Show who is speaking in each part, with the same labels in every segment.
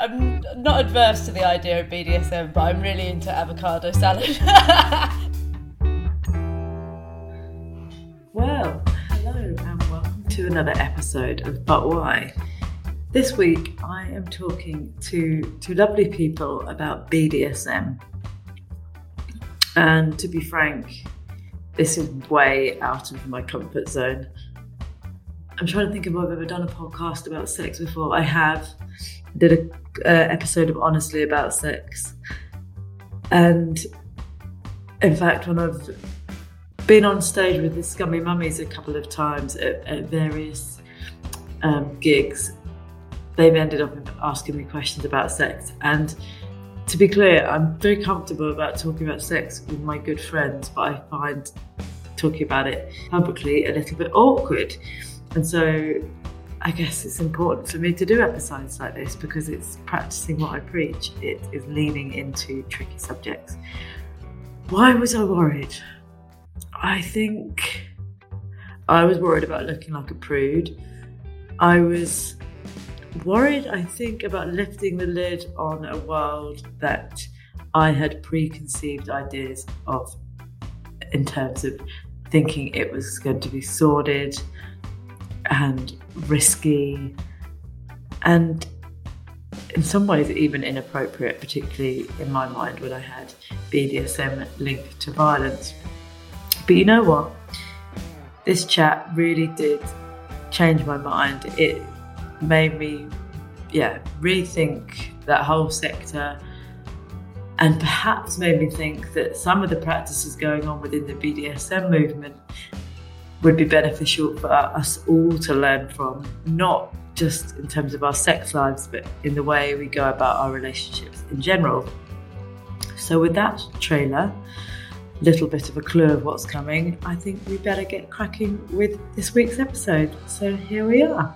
Speaker 1: I'm not adverse to the idea of BDSM, but I'm really into avocado salad.
Speaker 2: Well, hello and welcome to another episode of But Why. This week I am talking to two lovely people about BDSM. And to be frank, this is way out of my comfort zone. I'm trying to think if I've ever done a podcast about sex before. I have. Did a uh, episode of Honestly about sex. And in fact, when I've been on stage with the Scummy Mummies a couple of times at, at various um, gigs. They've ended up asking me questions about sex. And to be clear, I'm very comfortable about talking about sex with my good friends, but I find talking about it publicly a little bit awkward. And so I guess it's important for me to do episodes like this because it's practicing what I preach. It is leaning into tricky subjects. Why was I worried? I think I was worried about looking like a prude. I was worried, I think, about lifting the lid on a world that I had preconceived ideas of in terms of thinking it was going to be sordid and risky and in some ways even inappropriate, particularly in my mind when I had BDSM linked to violence. But you know what? This chat really did change my mind. It made me, yeah, rethink that whole sector and perhaps made me think that some of the practices going on within the BDSM movement would be beneficial for us all to learn from, not just in terms of our sex lives, but in the way we go about our relationships in general. So, with that trailer, little bit of a clue of what's coming, I think we better get cracking with this week's episode. So here we are.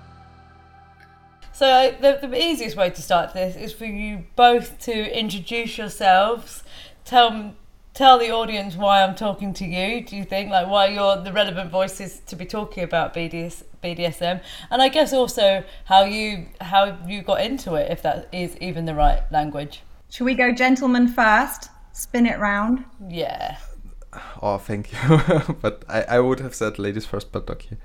Speaker 1: So the, the easiest way to start this is for you both to introduce yourselves. Tell tell the audience why I'm talking to you. Do you think like why you're the relevant voices to be talking about BDS, BDSM, and I guess also how you how you got into it, if that is even the right language.
Speaker 3: Should we go gentlemen first? Spin it round.
Speaker 1: Yeah.
Speaker 4: Oh, thank you. but I, I would have said ladies first, but okay.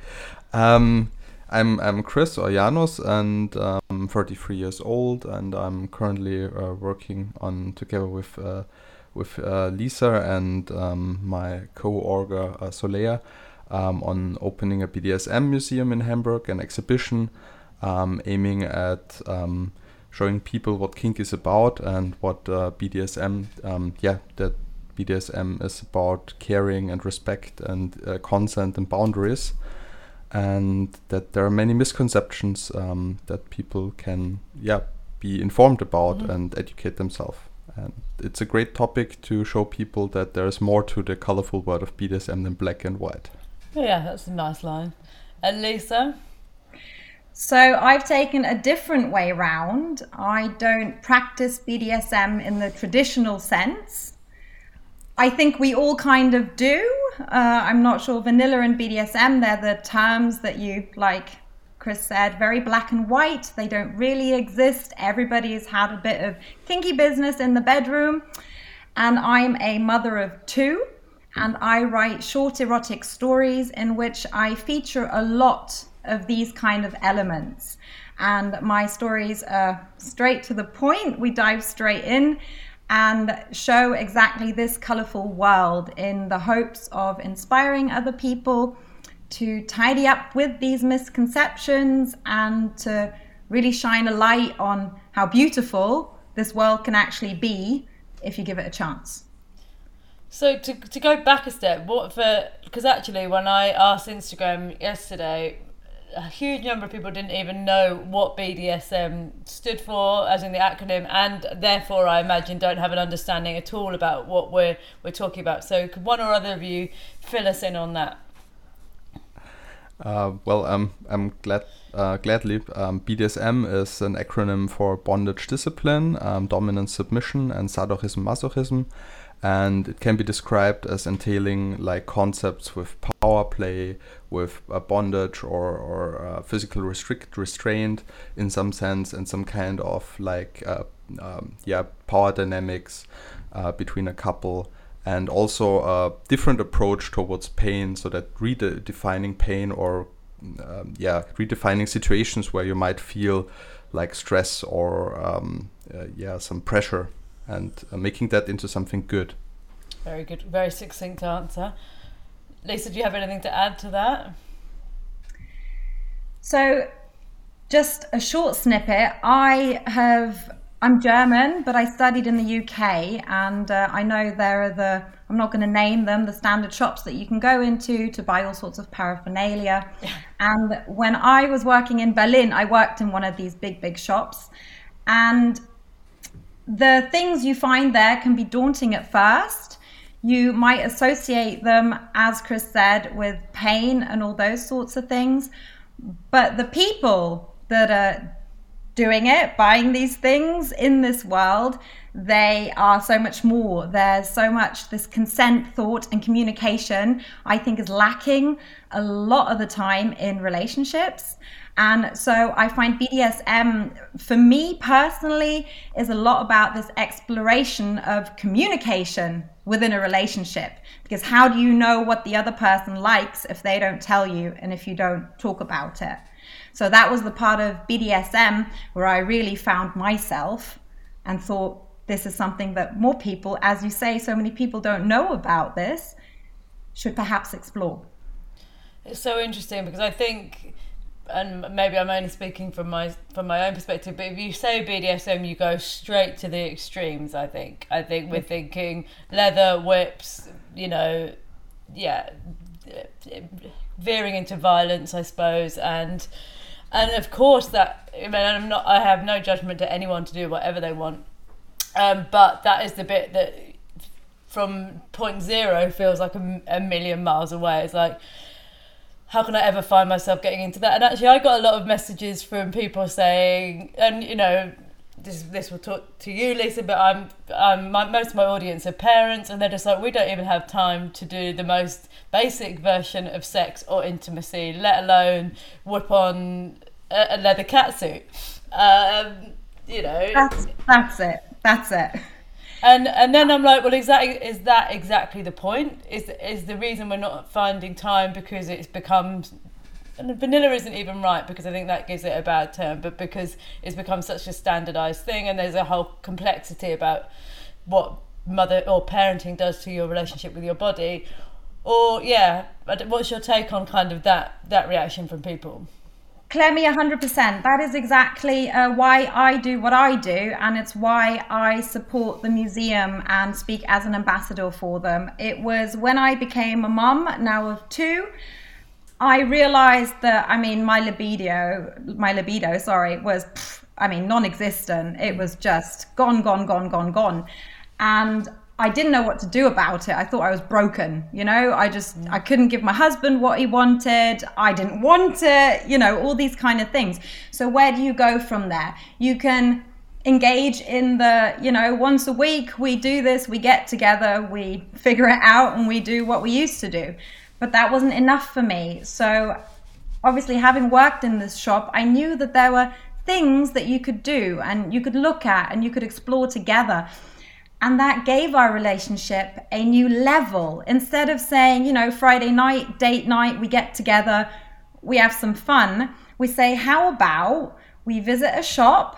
Speaker 4: Um, I'm I'm Chris or Janos, and I'm um, 33 years old, and I'm currently uh, working on together with uh, with uh, Lisa and um, my co-orga uh, Solea um, on opening a BDSM museum in Hamburg, an exhibition um, aiming at um, showing people what kink is about and what uh, BDSM, um, yeah, that BDSM is about caring and respect and uh, consent and boundaries, and that there are many misconceptions um, that people can, yeah, be informed about mm-hmm. and educate themselves. And it's a great topic to show people that there is more to the colorful world of BDSM than black and white.
Speaker 1: Yeah, that's a nice line. And Lisa?
Speaker 3: So I've taken a different way round. I don't practice BDSM in the traditional sense. I think we all kind of do. Uh, I'm not sure vanilla and BDSM, they're the terms that you, like Chris said, very black and white. They don't really exist. Everybody has had a bit of kinky business in the bedroom. And I'm a mother of two, and I write short erotic stories in which I feature a lot of these kind of elements. And my stories are straight to the point. We dive straight in and show exactly this colorful world in the hopes of inspiring other people to tidy up with these misconceptions and to really shine a light on how beautiful this world can actually be if you give it a chance.
Speaker 1: So to to go back a step, what for? Because actually, when I asked Instagram yesterday, a huge number of people didn't even know what BDSM stood for, as in the acronym, and therefore I imagine don't have an understanding at all about what we're we're talking about. So, could one or other of you fill us in on that?
Speaker 4: Uh, well, um, I'm glad, uh, gladly. Um, BDSM is an acronym for bondage discipline, um, dominant submission, and sadochism masochism, and it can be described as entailing like concepts with power play, with uh, bondage or or uh, physical restrict restraint in some sense, and some kind of like uh, um, yeah power dynamics uh, between a couple and also a different approach towards pain so that redefining pain or um, yeah redefining situations where you might feel like stress or um, uh, yeah some pressure and uh, making that into something good.
Speaker 1: Very good very succinct answer. Lisa do you have anything to add to that?
Speaker 3: So just a short snippet. I have I'm German, but I studied in the UK, and uh, I know there are the, I'm not going to name them, the standard shops that you can go into to buy all sorts of paraphernalia. and when I was working in Berlin, I worked in one of these big, big shops. And the things you find there can be daunting at first. You might associate them, as Chris said, with pain and all those sorts of things. But the people that are doing it, buying these things in this world, they are so much more. There's so much this consent, thought, and communication, I think, is lacking a lot of the time in relationships. And so I find BDSM, for me personally, is a lot about this exploration of communication within a relationship. Because how do you know what the other person likes if they don't tell you and if you don't talk about it? So that was the part of BDSM where I really found myself and thought this is something that more people, as you say, so many people don't know about this, should perhaps explore.
Speaker 1: It's so interesting because I think and maybe I'm only speaking from my from my own perspective, but if you say BDSM, you go straight to the extremes. I think. I think we're thinking leather whips. You know, yeah, veering into violence, I suppose, and and of course that I mean I'm not I have no judgment to anyone to do whatever they want. Um, but that is the bit that from point zero feels like a, a million miles away. It's like how can I ever find myself getting into that? And actually I got a lot of messages from people saying and you know this this will talk to you, Lisa, but I'm I'm my, most of my audience are parents, and they're just like we don't even have time to do the most basic version of sex or intimacy, let alone whip on a, a leather catsuit. Um, you know,
Speaker 3: that's that's it. That's it.
Speaker 1: And and then I'm like, well, exactly is that exactly the point? Is is the reason we're not finding time because it's become and vanilla isn't even right because I think that gives it a bad term, but because it's become such a standardized thing and there's a whole complexity about what mother or parenting does to your relationship with your body. Or yeah, what's your take on kind of that that reaction from people?
Speaker 3: Clemmie, 100%. That is exactly uh, why I do what I do, and it's why I support the museum and speak as an ambassador for them. It was when I became a mum, now of two, I realized that I mean my libido, my libido, sorry, was I mean non-existent. It was just gone, gone, gone, gone, gone, and I didn't know what to do about it. I thought I was broken. You know, I just I couldn't give my husband what he wanted. I didn't want it. You know, all these kind of things. So where do you go from there? You can engage in the you know once a week we do this we get together we figure it out and we do what we used to do but that wasn't enough for me. So, obviously, having worked in this shop, I knew that there were things that you could do and you could look at and you could explore together. And that gave our relationship a new level. Instead of saying, you know, Friday night, date night, we get together, we have some fun, we say, how about we visit a shop?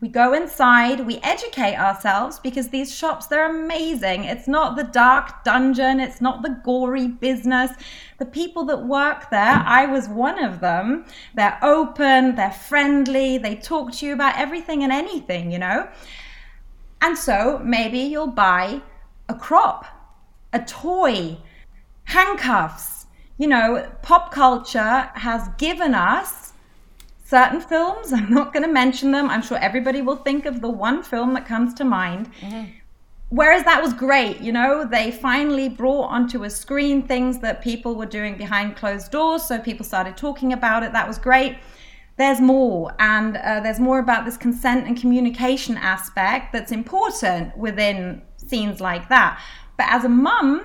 Speaker 3: We go inside, we educate ourselves because these shops, they're amazing. It's not the dark dungeon, it's not the gory business. The people that work there, I was one of them. They're open, they're friendly, they talk to you about everything and anything, you know? And so maybe you'll buy a crop, a toy, handcuffs, you know, pop culture has given us certain films. I'm not going to mention them. I'm sure everybody will think of the one film that comes to mind. Mm-hmm. Whereas that was great, you know, they finally brought onto a screen things that people were doing behind closed doors. So people started talking about it. That was great. There's more, and uh, there's more about this consent and communication aspect that's important within scenes like that. But as a mum,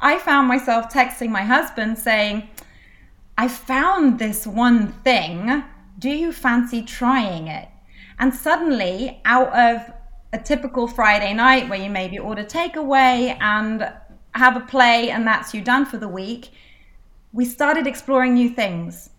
Speaker 3: I found myself texting my husband saying, I found this one thing. Do you fancy trying it? And suddenly, out of a typical Friday night where you maybe order takeaway and have a play and that's you done for the week, we started exploring new things.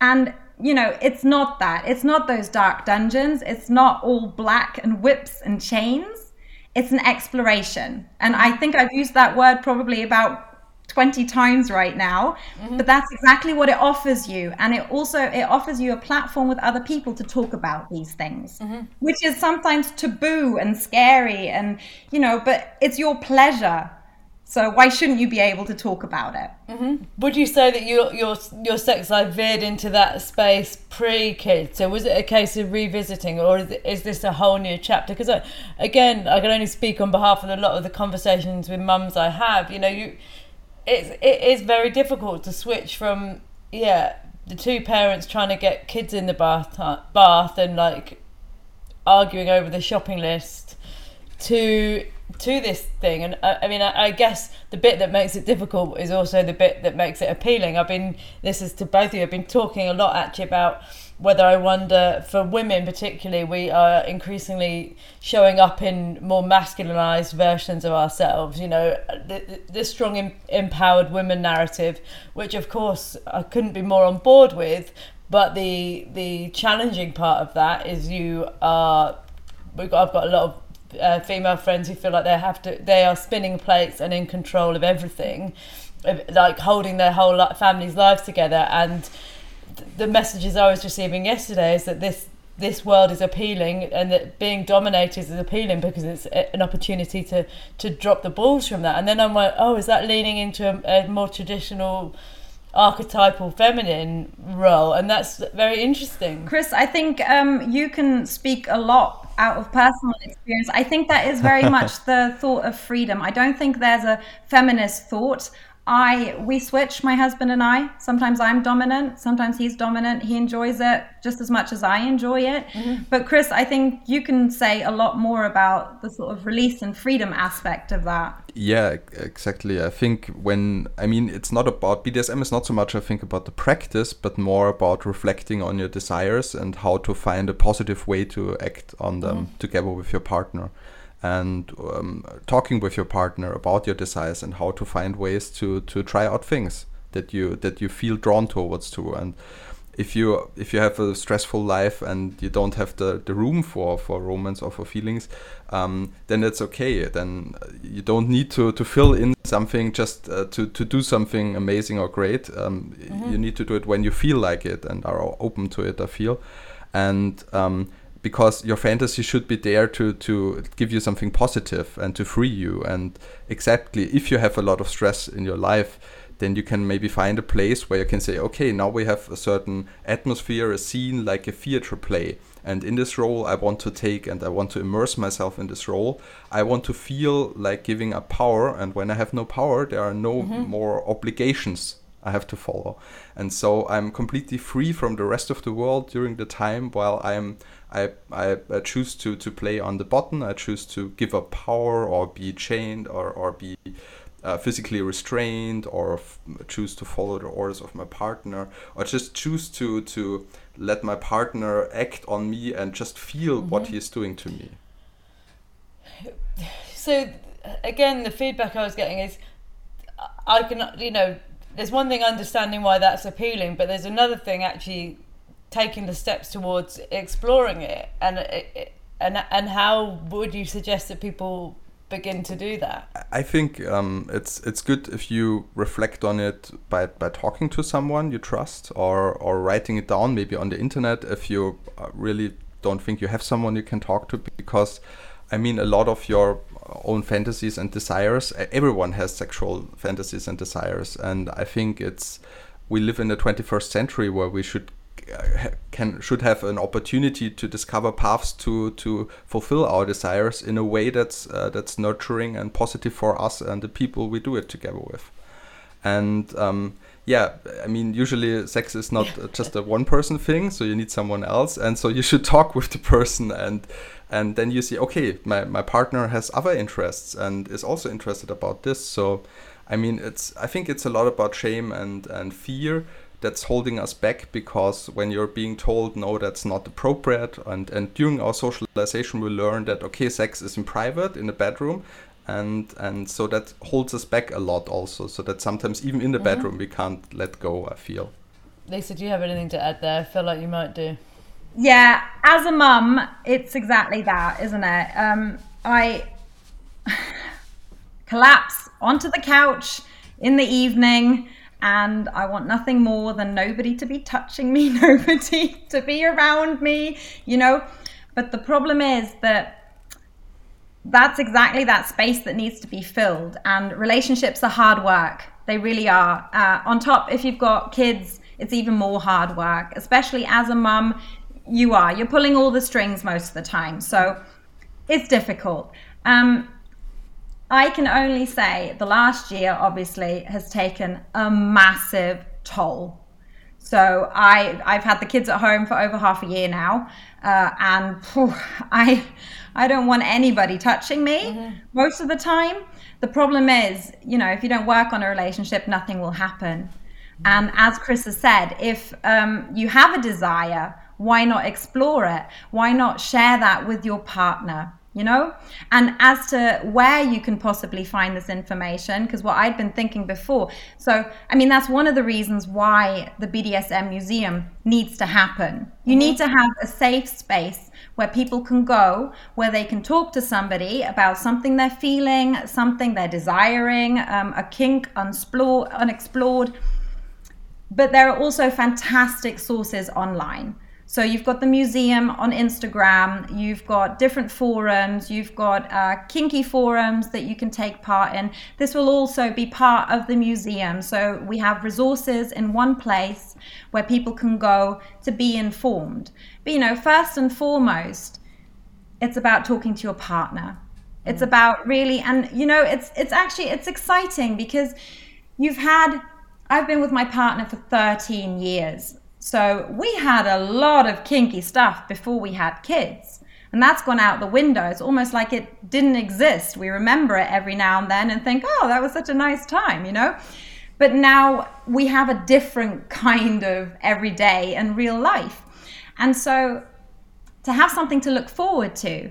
Speaker 3: And, you know, it's not that. It's not those dark dungeons. It's not all black and whips and chains it's an exploration. And I think I've used that word probably about 20 times right now mm-hmm. but that's exactly what it offers you and it also it offers you a platform with other people to talk about these things mm-hmm. which is sometimes taboo and scary and you know but it's your pleasure so why shouldn't you be able to talk about it?
Speaker 1: Mm-hmm. Would you say that your your your sex life veered into that space pre kids? So was it a case of revisiting, or is, is this a whole new chapter? Because again, I can only speak on behalf of a lot of the conversations with mums I have. You know, you it's it is very difficult to switch from yeah the two parents trying to get kids in the bath bath and like arguing over the shopping list to to this thing. And I, I mean I, I, guess the bit that makes it difficult is also the bit that makes it appealing. I've been this is to both of you I've been talking a lot actually about whether I wonder for women particularly we are increasingly showing up in more masculinized versions of ourselves you know the, the strong em- empowered women narrative which of course I couldn't be more on board with but the the challenging part of that is you are we've got, I've got a lot of uh, female friends who feel like they have to they are spinning plates and in control of everything like holding their whole family's lives together. And the messages I was receiving yesterday is that this this world is appealing and that being dominated is appealing because it's an opportunity to to drop the balls from that. And then I'm like oh is that leaning into a, a more traditional archetypal feminine role? And that's very interesting.
Speaker 3: Chris i think um, you can speak a lot out of personal experience. I think that is very much the thought of freedom. I don't think there's a feminist thought. I we switch my husband and I. Sometimes I'm dominant, sometimes he's dominant. He enjoys it just as much as I enjoy it. Mm-hmm. But Chris, I think you can say a lot more about the sort of release and freedom aspect of that.
Speaker 4: Yeah, exactly. I think when I mean it's not about BDSM is not so much I think about the practice, but more about reflecting on your desires and how to find a positive way to act on them mm-hmm. together with your partner and um, talking with your partner about your desires and how to find ways to to try out things that you that you feel drawn towards to. And if you if you have a stressful life and you don't have the, the room for for romance or for feelings um, then it's okay. Then you don't need to to fill in something just uh, to to do something amazing or great. Um, mm-hmm. you need to do it when you feel like it and are open to it i feel. And um, because your fantasy should be there to to give you something positive and to free you and exactly if you have a lot of stress in your life then you can maybe find a place where you can say okay now we have a certain atmosphere a scene like a theater play and in this role i want to take and i want to immerse myself in this role i want to feel like giving up power and when i have no power there are no mm-hmm. more obligations I have to follow. And so I'm completely free from the rest of the world during the time while I'm I, I, I choose to, to play on the button. I choose to give up power or be chained or, or be uh, physically restrained or f- choose to follow the orders of my partner or just choose to, to let my partner act on me and just feel mm-hmm. what he's doing to me.
Speaker 1: So, again, the feedback I was getting is I can, you know, there's one thing understanding why that's appealing, but there's another thing actually taking the steps towards exploring it and and and how would you suggest that people begin to do that
Speaker 4: i think um, it's it's good if you reflect on it by by talking to someone you trust or or writing it down maybe on the internet if you uh, really don't think you have someone you can talk to because i mean a lot of your own fantasies and desires. Everyone has sexual fantasies and desires, and I think it's we live in the 21st century where we should can should have an opportunity to discover paths to to fulfill our desires in a way that's uh, that's nurturing and positive for us and the people we do it together with. And um, yeah i mean usually sex is not just a one person thing so you need someone else and so you should talk with the person and and then you see okay my, my partner has other interests and is also interested about this. So i mean it's i think it's a lot about shame and and fear that's holding us back because when you're being told no that's not appropriate and and during our socialization we learn that okay sex is in private in the bedroom and and so that holds us back a lot also so that sometimes even in the mm-hmm. bedroom we can't let go i feel.
Speaker 1: Lisa do you have anything to add there? I feel like you might do.
Speaker 3: Yeah as a mum it's exactly that isn't it? Um i collapse onto the couch in the evening and I want nothing more than nobody to be touching me, nobody to be around me, you know. But the problem is that that's exactly that space that needs to be filled, and relationships are hard work. They really are. Uh, on top, if you've got kids, it's even more hard work, especially as a mum. You are. You're pulling all the strings most of the time. So it's difficult. Um, I can only say the last year obviously has taken a massive toll. So I I've had the kids at home for over half a year now, uh, and I I don't want anybody touching me mm-hmm. most of the time. The problem is, you know, if you don't work on a relationship, nothing will happen. And as Chris has said, if um, you have a desire, why not explore it? Why not share that with your partner? You know? And as to where you can possibly find this information because what i'd been thinking before so i mean that's one of the reasons why the bdsm museum needs to happen. You need to have a safe space where people can go where they can talk to somebody about something they're feeling something they're desiring um, a kink unexplored. But there are also fantastic sources online so you've got the museum on Instagram, you've got different forums, you've got uh, kinky forums that you can take part in. This will also be part of the museum. So we have resources in one place where people can go to be informed. But you know, first and foremost, it's about talking to your partner. It's about really, and you know, it's it's actually it's exciting because you've had. I've been with my partner for 13 years so we had a lot of kinky stuff before we had kids. And that's gone out the window. It's almost like it didn't exist. We remember it every now and then and think, oh, that was such a nice time, you know? But now we have a different kind of everyday and real life. And so to have something to look forward to,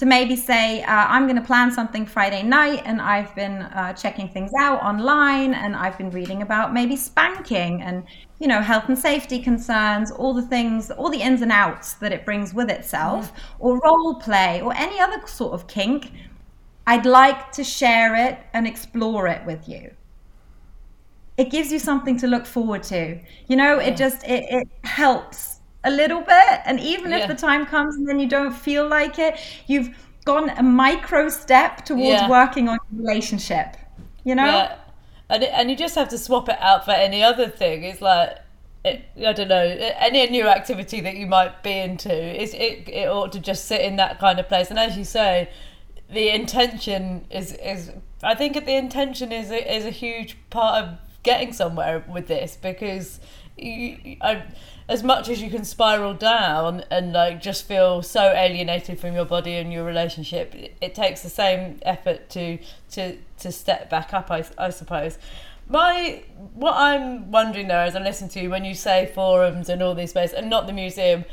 Speaker 3: to maybe say, uh, I'm going to plan something Friday night, and I've been uh, checking things out online, and I've been reading about maybe spanking and, you know, health and safety concerns, all the things, all the ins and outs that it brings with itself, mm. or role play, or any other sort of kink. I'd like to share it and explore it with you. It gives you something to look forward to. You know, it just it, it helps a little bit. And even yeah. if the time comes and then you don't feel like it, you've gone a micro step towards yeah. working on your relationship. You know? Yeah.
Speaker 1: And, it, and you just have to swap it out for any other thing. It's like, it, I don't know, any new activity that you might be into, is it, it ought to just sit in that kind of place. And as you say, the intention is, is I think the intention is a, is a huge part of getting somewhere with this because you, I, as much as you can spiral down and like just feel so alienated from your body and your relationship, it, takes the same effort to to to step back up. I, I suppose. My what I'm wondering though, as I listen to you when you say forums and all these spaces, and not the museum,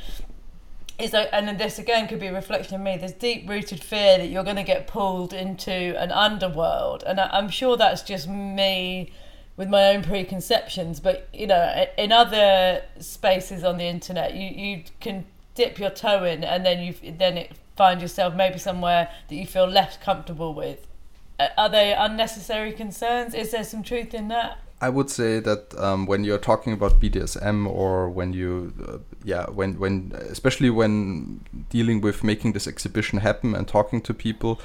Speaker 1: is that, and this again could be a reflection of me. this deep rooted fear that you're going to get pulled into an underworld, and I, I'm sure that's just me with my own preconceptions but you know in other spaces on the internet you you can dip your toe in and then you then it find yourself maybe somewhere that you feel less comfortable with. Are they unnecessary concerns? Is there some truth in that?
Speaker 4: I would say that um, when you're talking about BDSM or when you, uh, yeah, when when especially when dealing with making this exhibition happen and talking to people,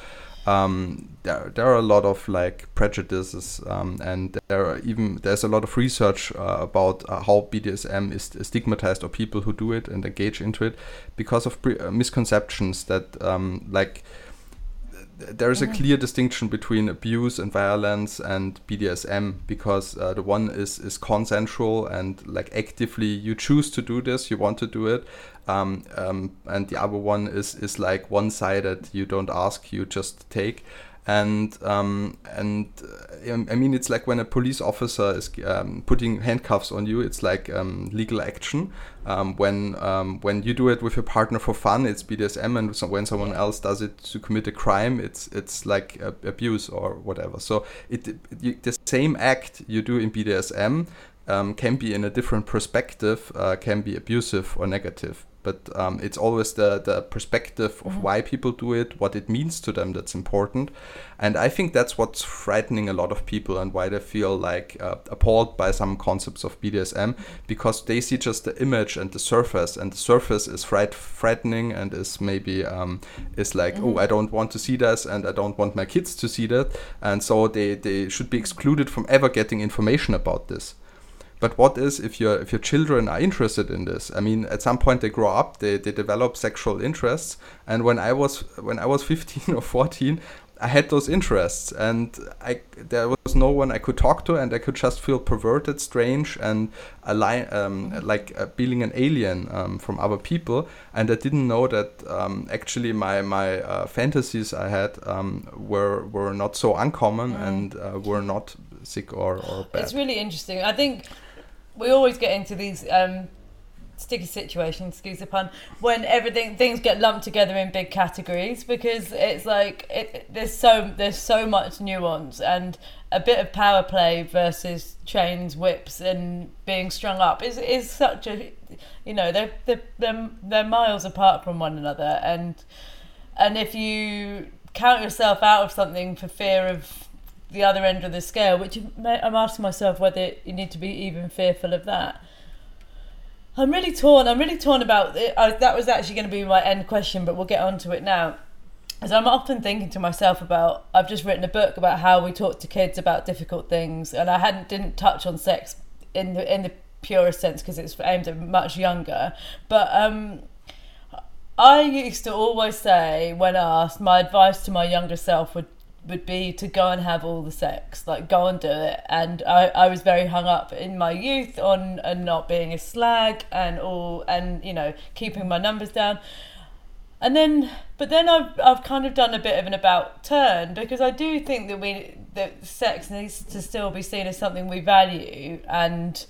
Speaker 4: um, there, there are a lot of like prejudices um, and there are even there's a lot of research uh, about uh, how BDSM is stigmatized or people who do it and engage into it because of pre- uh, misconceptions that um, like there is a clear distinction between abuse and violence and BDSM because uh, the one is is consensual and like actively you choose to do this, you want to do it, um, um, and the other one is is like one sided. You don't ask, you just take and um, and uh, I mean it's like when a police officer is um, putting handcuffs on you, it's like um, legal action. Um, when um, when you do it with your partner for fun, it's BDSM, and so when someone else does it to commit a crime, it's it's like abuse or whatever. So it, it, the same act you do in BDSM um, can be in a different perspective, uh, can be abusive or negative but um, it's always the, the perspective of mm-hmm. why people do it, what it means to them that's important. And I think that's what's frightening a lot of people and why they feel like uh, appalled by some concepts of BDSM because they see just the image and the surface, and the surface is fright- frightening and is maybe um, is like, oh, mm-hmm. oh, I don't want to see this and I don't want my kids to see that. And so they, they should be excluded from ever getting information about this. But what is if your if your children are interested in this? I mean, at some point they grow up, they, they develop sexual interests. And when I was when I was 15 or 14, I had those interests, and I there was no one I could talk to, and I could just feel perverted, strange, and ali- um, like uh, being an alien um, from other people. And I didn't know that um, actually my my uh, fantasies I had um, were were not so uncommon mm. and uh, were not sick or or bad.
Speaker 1: It's really interesting. I think we always get into these um, sticky situations, excuse the pun, when everything things get lumped together in big categories because it's like it, there's so there's so much nuance and a bit of power play versus chains, whips, and being strung up is is such a you know they're they're they're, they're miles apart from one another and and if you count yourself out of something for fear of the other end of the scale, which I'm asking myself whether you need to be even fearful of that. I'm really torn. I'm really torn about it. I, that was actually going to be my end question, but we'll get on to it now. As I'm often thinking to myself about, I've just written a book about how we talk to kids about difficult things, and I hadn't didn't touch on sex in the in the purest sense because it's aimed at much younger. But um, I used to always say when asked, my advice to my younger self would would be to go and have all the sex, like go and do it. And I, I was very hung up in my youth on and not being a slag and all and you know keeping my numbers down. And then, but then I've I've kind of done a bit of an about turn because I do think that we that sex needs to still be seen as something we value and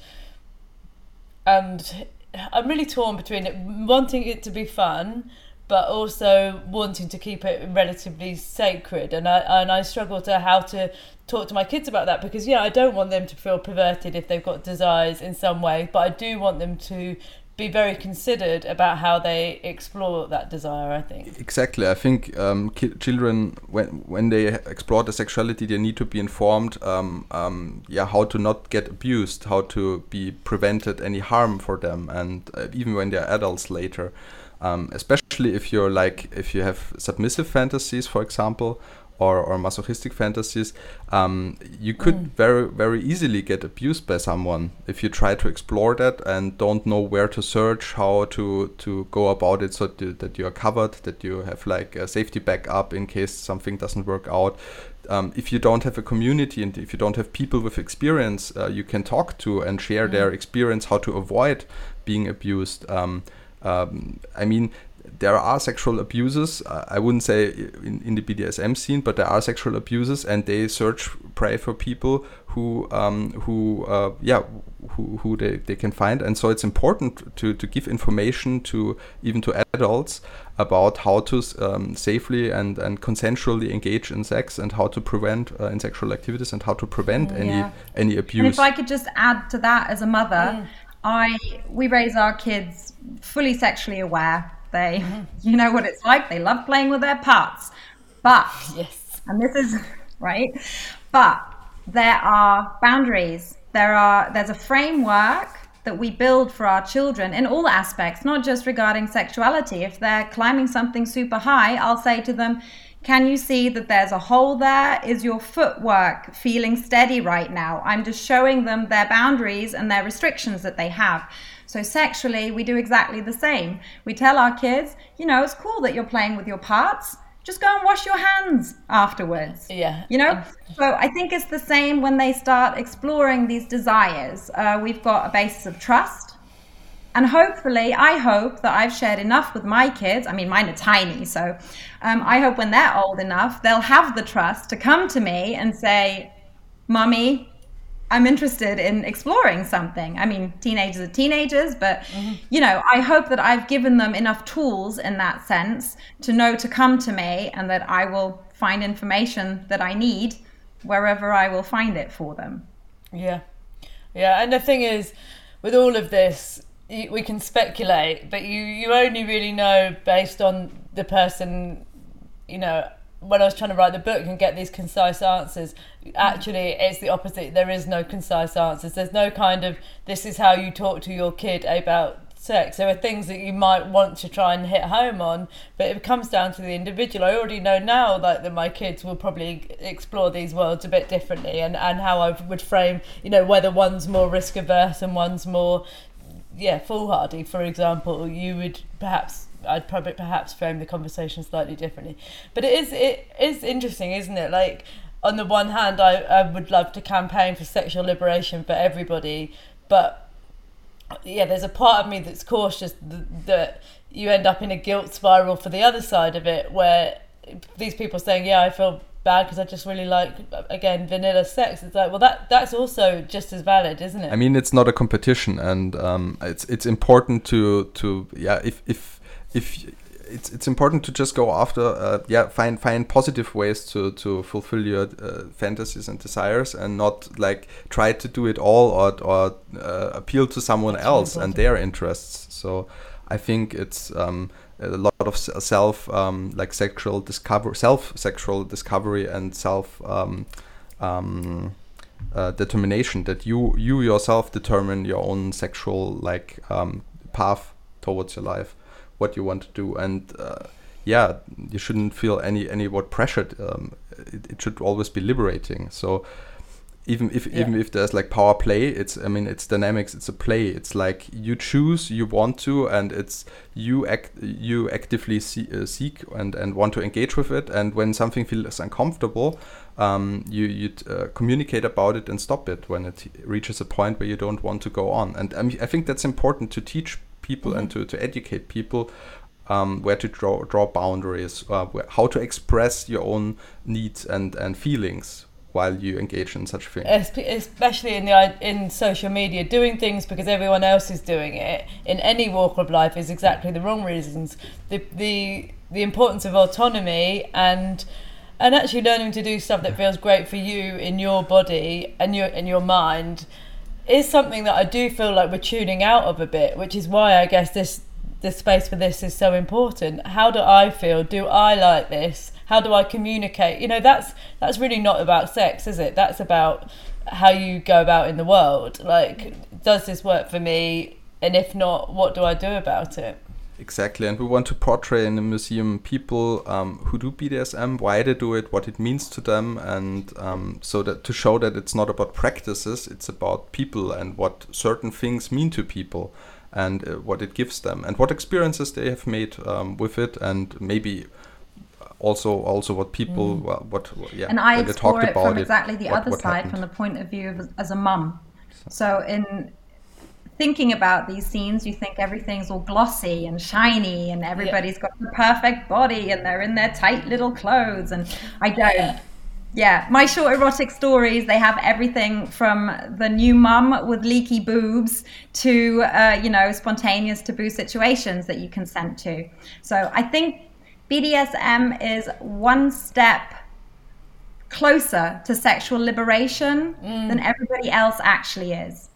Speaker 1: and I'm really torn between it wanting it to be fun but also wanting to keep it relatively sacred. And I and I struggle to how to talk to my kids about that because yeah, I don't want them to feel perverted if they've got desires in some way, but I do want them to be very considered about how they explore that desire. I think
Speaker 4: exactly. I think um, children when when they explore the sexuality, they need to be informed. Um, um, yeah, how to not get abused, how to be prevented any harm for them, and uh, even when they're adults later um, especially if you're like if you have submissive fantasies, for example, or, or masochistic fantasies, um, you could mm. very very easily get abused by someone if you try to explore that and don't know where to search, how to to go about it, so to, that you are covered, that you have like a safety backup in case something doesn't work out. Um, if you don't have a community and if you don't have people with experience uh, you can talk to and share mm. their experience how to avoid being abused um, um, I mean, there are sexual abuses. Uh, I wouldn't say in, in, the BDSM scene, but there are sexual abuses, and they search prey for people who um, who uh, yeah who, who they, they can find. And so it's important to, to give information to even to adults about how to um, safely and, and consensually engage in sex and how to prevent uh, in sexual activities and how to prevent mm, any any abuse. And
Speaker 3: if I could just add to that as a mother. Mm I we raise our kids fully sexually aware. They, mm-hmm. you know what it's like. They love playing with their parts, but
Speaker 1: yes,
Speaker 3: and this is right. But there are boundaries. There are there's a framework that we build for our children in all aspects, not just regarding sexuality. If they're climbing something super high, I'll say to them, Can you see that there's a hole there? Is your footwork feeling steady right now? I'm just showing them their boundaries and their restrictions that they have. So, sexually, we do exactly the same. We tell our kids, you know, it's cool that you're playing with your parts. Just go and wash your hands afterwards.
Speaker 1: Yeah.
Speaker 3: You know? So, I think it's the same when they start exploring these desires. Uh, we've got a basis of trust and hopefully i hope that i've shared enough with my kids. I mean mine are tiny so um, i hope when they're old enough they'll have the trust to come to me and say mummy i'm interested in exploring something. I mean teenagers are teenagers but mm-hmm. you know i hope that i've given them enough tools in that sense to know to come to me and that i will find information that i need wherever i will find it for them.
Speaker 1: Yeah. Yeah and the thing is with all of this we can speculate, but you you only really know based on the person. You know, when I was trying to write the book and get these concise answers, actually it's the opposite. There is no concise answers. There's no kind of this is how you talk to your kid about sex. There are things that you might want to try and hit home on, but it comes down to the individual. I already know now like that my kids will probably explore these worlds a bit differently and, and how I would frame, you know, whether one's more risk averse and one's more yeah, foolhardy, for example, you would perhaps I'd probably perhaps frame the conversation slightly differently. But it is it is interesting, isn't it? Like on the one hand, I, I would love to campaign for sexual liberation for everybody, but yeah, there's a part of me that's cautious that, that you end up in a guilt spiral for the other side of it, where these people saying, "Yeah, I feel bad because I just really like again vanilla sex. It's like well that that's also just as valid, isn't it?
Speaker 4: I mean, it's not a competition, and um, it's it's important to to yeah if if if it's it's important to just go after uh, yeah find find positive ways to to fulfill your uh, fantasies and desires and not like try to do it all or or uh, appeal to someone that's else and their interests. So I think it's um, a lot of self um, like sexual discover self sexual discovery and self um, um, uh, determination that you you yourself determine your own sexual like um, path towards your life what you want to do. And uh, yeah you shouldn't feel any any what pressured um, it, it should always be liberating. So even if yeah. even if there's like power play it's i mean it's dynamics it's a play it's like you choose you want to and it's you act you actively see, uh, seek and and want to engage with it and when something feels uncomfortable um, you you uh, communicate about it and stop it when it reaches a point where you don't want to go on and I, mean, I think that's important to teach people mm-hmm. and to, to educate people um, where to draw draw boundaries, uh, where, how to express your own needs and, and feelings while you engage in such things.
Speaker 1: Especially in the in social media, doing things because everyone else is doing it in any walk of life is exactly the wrong reasons. The the the importance of autonomy and and actually learning to do stuff that feels great for you in your body and your in your mind is something that I do feel like we're tuning out of a bit, which is why I guess this the space for this is so important. How do I feel? Do I like this? How do I communicate? You know, that's that's really not about sex, is it? That's about how you go about in the world. Like, does this work for me? And if not, what do I do about it?
Speaker 4: Exactly, and we want to portray in the museum people um, who do BDSM, why they do it, what it means to them, and um, so that to show that it's not about practices, it's about people and what certain things mean to people, and uh, what it gives them, and what experiences they have made um, with it, and maybe also also what people mm. well, what yeah
Speaker 3: and I explore it from exactly the what, other what side happened. from the point of view of as a mum. So in thinking about these scenes, you think everything's all glossy and shiny, and everybody's yeah. got the perfect body, and they're in their tight little clothes, and I don't. Yeah, my short erotic stories, they have everything from the new mum with leaky boobs to, uh, you know, spontaneous taboo situations that you consent to. So I think BDSM is one step closer to sexual liberation mm. than everybody else actually is.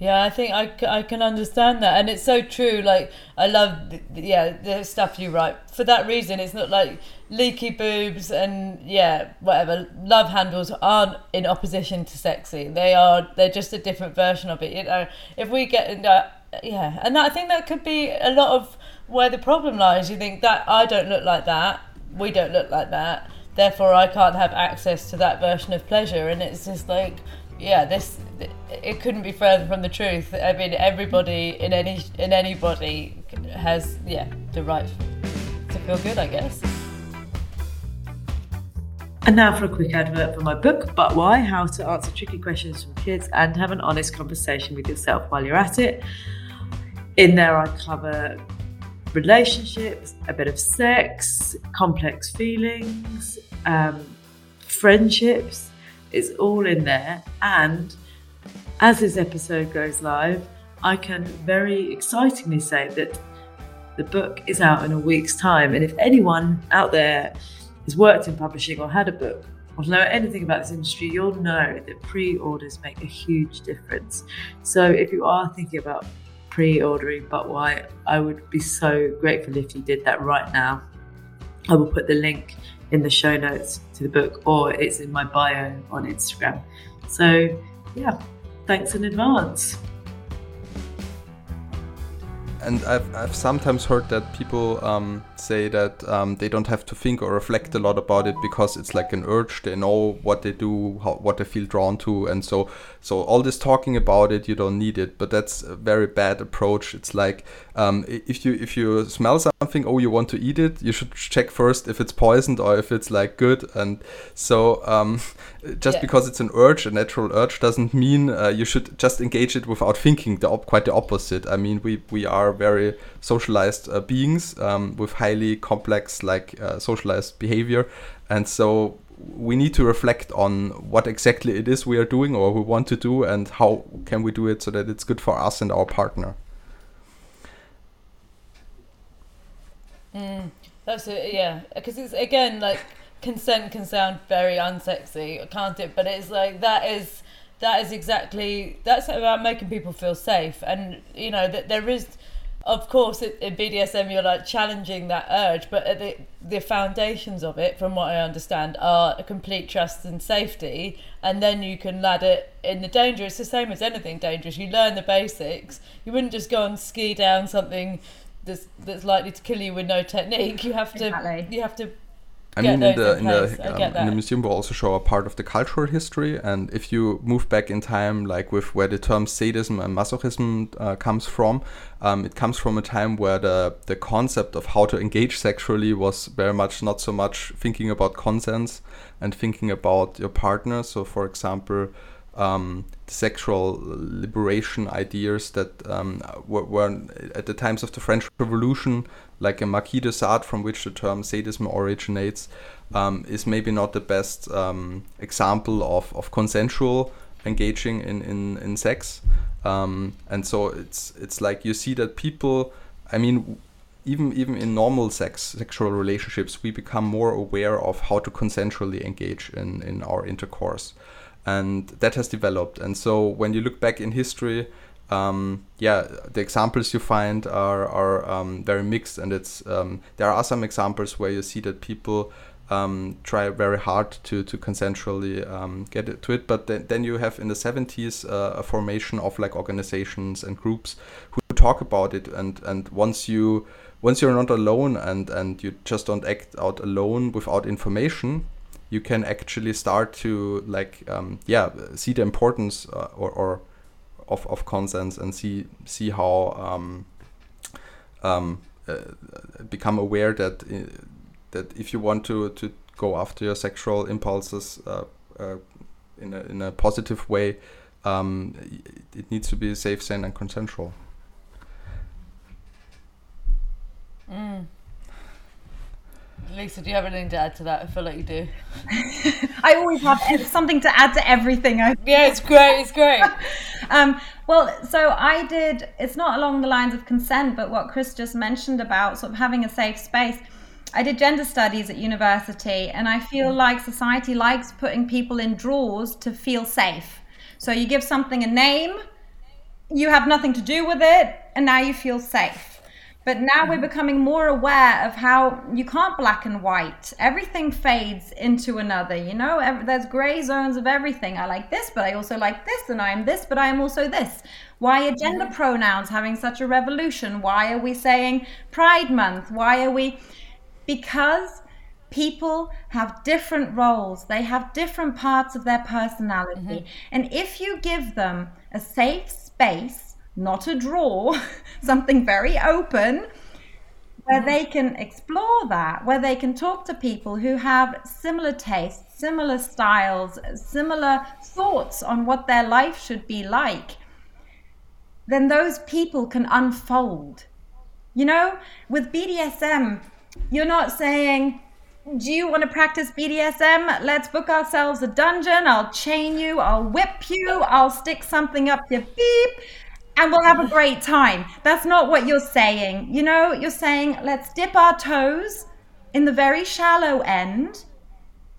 Speaker 1: Yeah, I think I, I can understand that. And it's so true. Like, I love, the, yeah, the stuff you write. For that reason, it's not like leaky boobs and, yeah, whatever. Love handles aren't in opposition to sexy. They are, they're just a different version of it. You know, if we get into, yeah. And that, I think that could be a lot of where the problem lies. You think that I don't look like that. we don't look like that. Therefore, I can't have access to that version of pleasure. And it's just like, yeah, this it couldn't be further from the truth. I mean, everybody in any in anybody has yeah the right to feel good, I guess.
Speaker 2: And now for a quick advert for my book, But Why How to Answer Tricky Questions from Kids and Have an Honest Conversation with Yourself while you're at it. In there, I cover relationships, a bit of sex, complex feelings, um, friendships. It's all in there. And as this episode goes live, I can very excitingly say that the book is out in a week's time. And if anyone out there has worked in publishing or had a book or know anything about this industry, you'll know that pre orders make a huge difference. So if you are thinking about pre ordering But Why, I would be so grateful if you did that right now. I will put the link in the show notes to the book or it's in my bio on Instagram. So, yeah, thanks in advance
Speaker 4: and I've, I've sometimes heard that people um, say that um, they don't have to think or reflect a lot about it because it's like an urge. They know what they do, how, what they feel drawn to, and so so all this talking about it, you don't need it. But that's a very bad approach. It's like um, if you if you smell something, oh, you want to eat it, you should check first if it's poisoned or if it's like good. And so um, just yeah. because it's an urge, a natural urge, doesn't mean uh, you should just engage it without thinking. The quite the opposite. I mean, we we are very socialized uh, beings um, with highly complex like uh, socialized behavior, and so we need to reflect on what exactly it is we are doing or we want to do and how can we do it so that it's good for us and our partner.
Speaker 1: Mm, that's it, yeah. Because it's again like consent can sound very unsexy, can't it? But it's like that is that is exactly that's about making people feel safe, and you know that there is of course, in BDSM, you're like challenging that urge, but the the foundations of it, from what I understand, are a complete trust and safety, and then you can ladder it in the danger. It's the same as anything dangerous. You learn the basics. You wouldn't just go and ski down something that's that's likely to kill you with no technique. You have to exactly. you have to
Speaker 4: I mean, in the in, the, um, in the museum, we also show a part of the cultural history, and if you move back in time, like with where the term sadism and masochism uh, comes from, um, it comes from a time where the the concept of how to engage sexually was very much not so much thinking about consents and thinking about your partner. So, for example, um, sexual liberation ideas that um, were, were, at the times of the French Revolution, like a Marquis de Sade, from which the term sadism originates, um, is maybe not the best um, example of, of consensual engaging in, in, in sex. Um, and so it's it's like you see that people, I mean, even even in normal sex sexual relationships, we become more aware of how to consensually engage in, in our intercourse and that has developed. And so when you look back in history, um, yeah, the examples you find are are um, very mixed, and it's um, there are some examples where you see that people um, try very hard to to consensually um, get it to it, but then, then you have in the 70s uh, a formation of like organizations and groups who talk about it, and and once you once you're not alone and and you just don't act out alone without information you can actually start to like um, yeah see the importance uh, or, or of, of consents and see see how um, um, uh, become aware that uh, that if you want to to go after your sexual impulses uh, uh, in a in a positive way, um, it needs to be safe, sane, and consensual.
Speaker 1: Mm. Lisa, do you have anything to add to that? I feel like you do.
Speaker 3: I always have something to add to everything. I
Speaker 1: yeah, it's great. It's great.
Speaker 3: um, well, so I did. It's not along the lines of consent, but what Chris just mentioned about sort of having a safe space. I did gender studies at university, and I feel like society likes putting people in drawers to feel safe. So you give something a name, you have nothing to do with it, and now you feel safe. But now we're becoming more aware of how you can't black and white. Everything fades into another, you know? There's gray zones of everything. I like this, but I also like this, and I am this, but I am also this. Why are gender mm-hmm. pronouns having such a revolution? Why are we saying Pride Month? Why are we. Because people have different roles, they have different parts of their personality. Mm-hmm. And if you give them a safe space, not a drawer, something very open, where they can explore that, where they can talk to people who have similar tastes, similar styles, similar thoughts on what their life should be like, then those people can unfold. You know, with BDSM, you're not saying, do you want to practice BDSM? Let's book ourselves a dungeon. I'll chain you. I'll whip you. I'll stick something up your beep and we'll have a great time. That's not what you're saying. You know, you're saying, let's dip our toes in the very shallow end,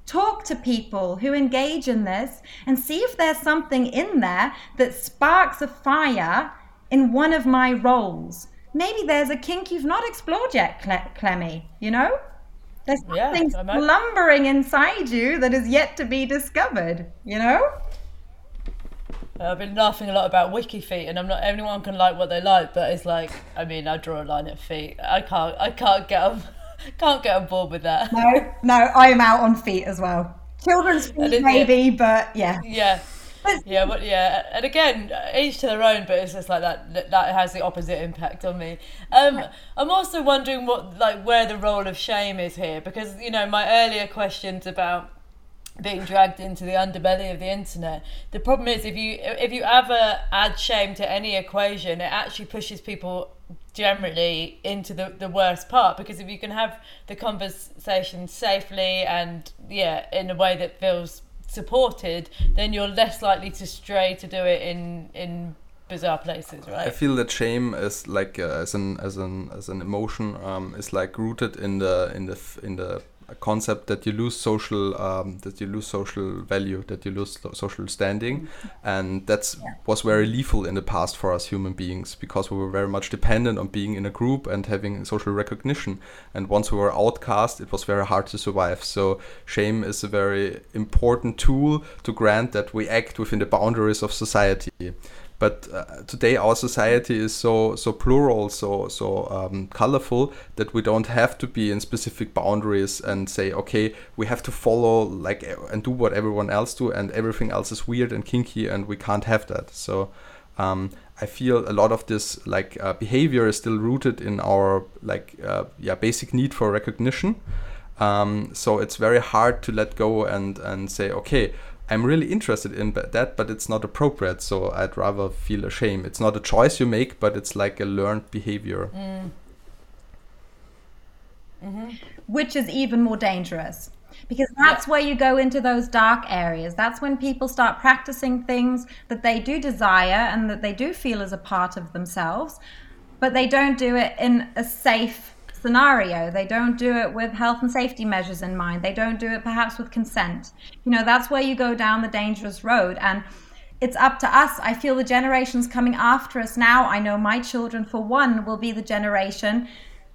Speaker 3: talk to people who engage in this, and see if there's something in there that sparks a fire in one of my roles. Maybe there's a kink you've not explored yet, Clemmie, you know? There's something yeah, slumbering inside you that is yet to be discovered, you know?
Speaker 1: I've been laughing a lot about wiki feet, and I'm not. Anyone can like what they like, but it's like, I mean, I draw a line at feet. I can't. I can't get on. Can't get on board with that.
Speaker 3: No, no, I am out on feet as well. Children's feet, maybe, but yeah.
Speaker 1: Yeah. yeah, but yeah, and again, each to their own. But it's just like that. That has the opposite impact on me. Um, I'm also wondering what, like, where the role of shame is here, because you know, my earlier questions about being dragged into the underbelly of the internet. The problem is if you if you ever add shame to any equation, it actually pushes people generally into the, the worst part because if you can have the conversation safely and yeah in a way that feels supported then you're less likely to stray to do it in in bizarre places right
Speaker 4: i feel that shame is like uh, as an as an as an emotion um, is like rooted in the in the in the concept that you lose social um, that you lose social value that you lose social standing. And that's was very lethal in the past for us human beings because we were very much dependent on being in a group and having social recognition. And once we were outcast it was very hard to survive. So shame is a very important tool to grant that we act within the boundaries of society but uh, today our society is so so plural, so so um, colorful that we don't have to be in specific boundaries and say, okay, we have to follow like and do what everyone else do, and everything else is weird and kinky, and we can't have that. So. Um, I feel a lot of this like uh, behavior is still rooted in our like uh, yeah basic need for recognition. Um, so it's very hard to let go and and say okay I'm really interested in that, but it's not appropriate. So I'd rather feel ashamed. It's not a choice you make, but it's like a learned behavior. Mm.
Speaker 3: Mm-hmm. Which is even more dangerous because that's where you go into those dark areas. That's when people start practicing things that they do desire and that they do feel as a part of themselves, but they don't do it in a safe scenario. They don't do it with health and safety measures in mind. They don't do it perhaps with consent. You know, that's where you go down the dangerous road. And it's up to us. I feel the generations coming after us now. I know my children, for one, will be the generation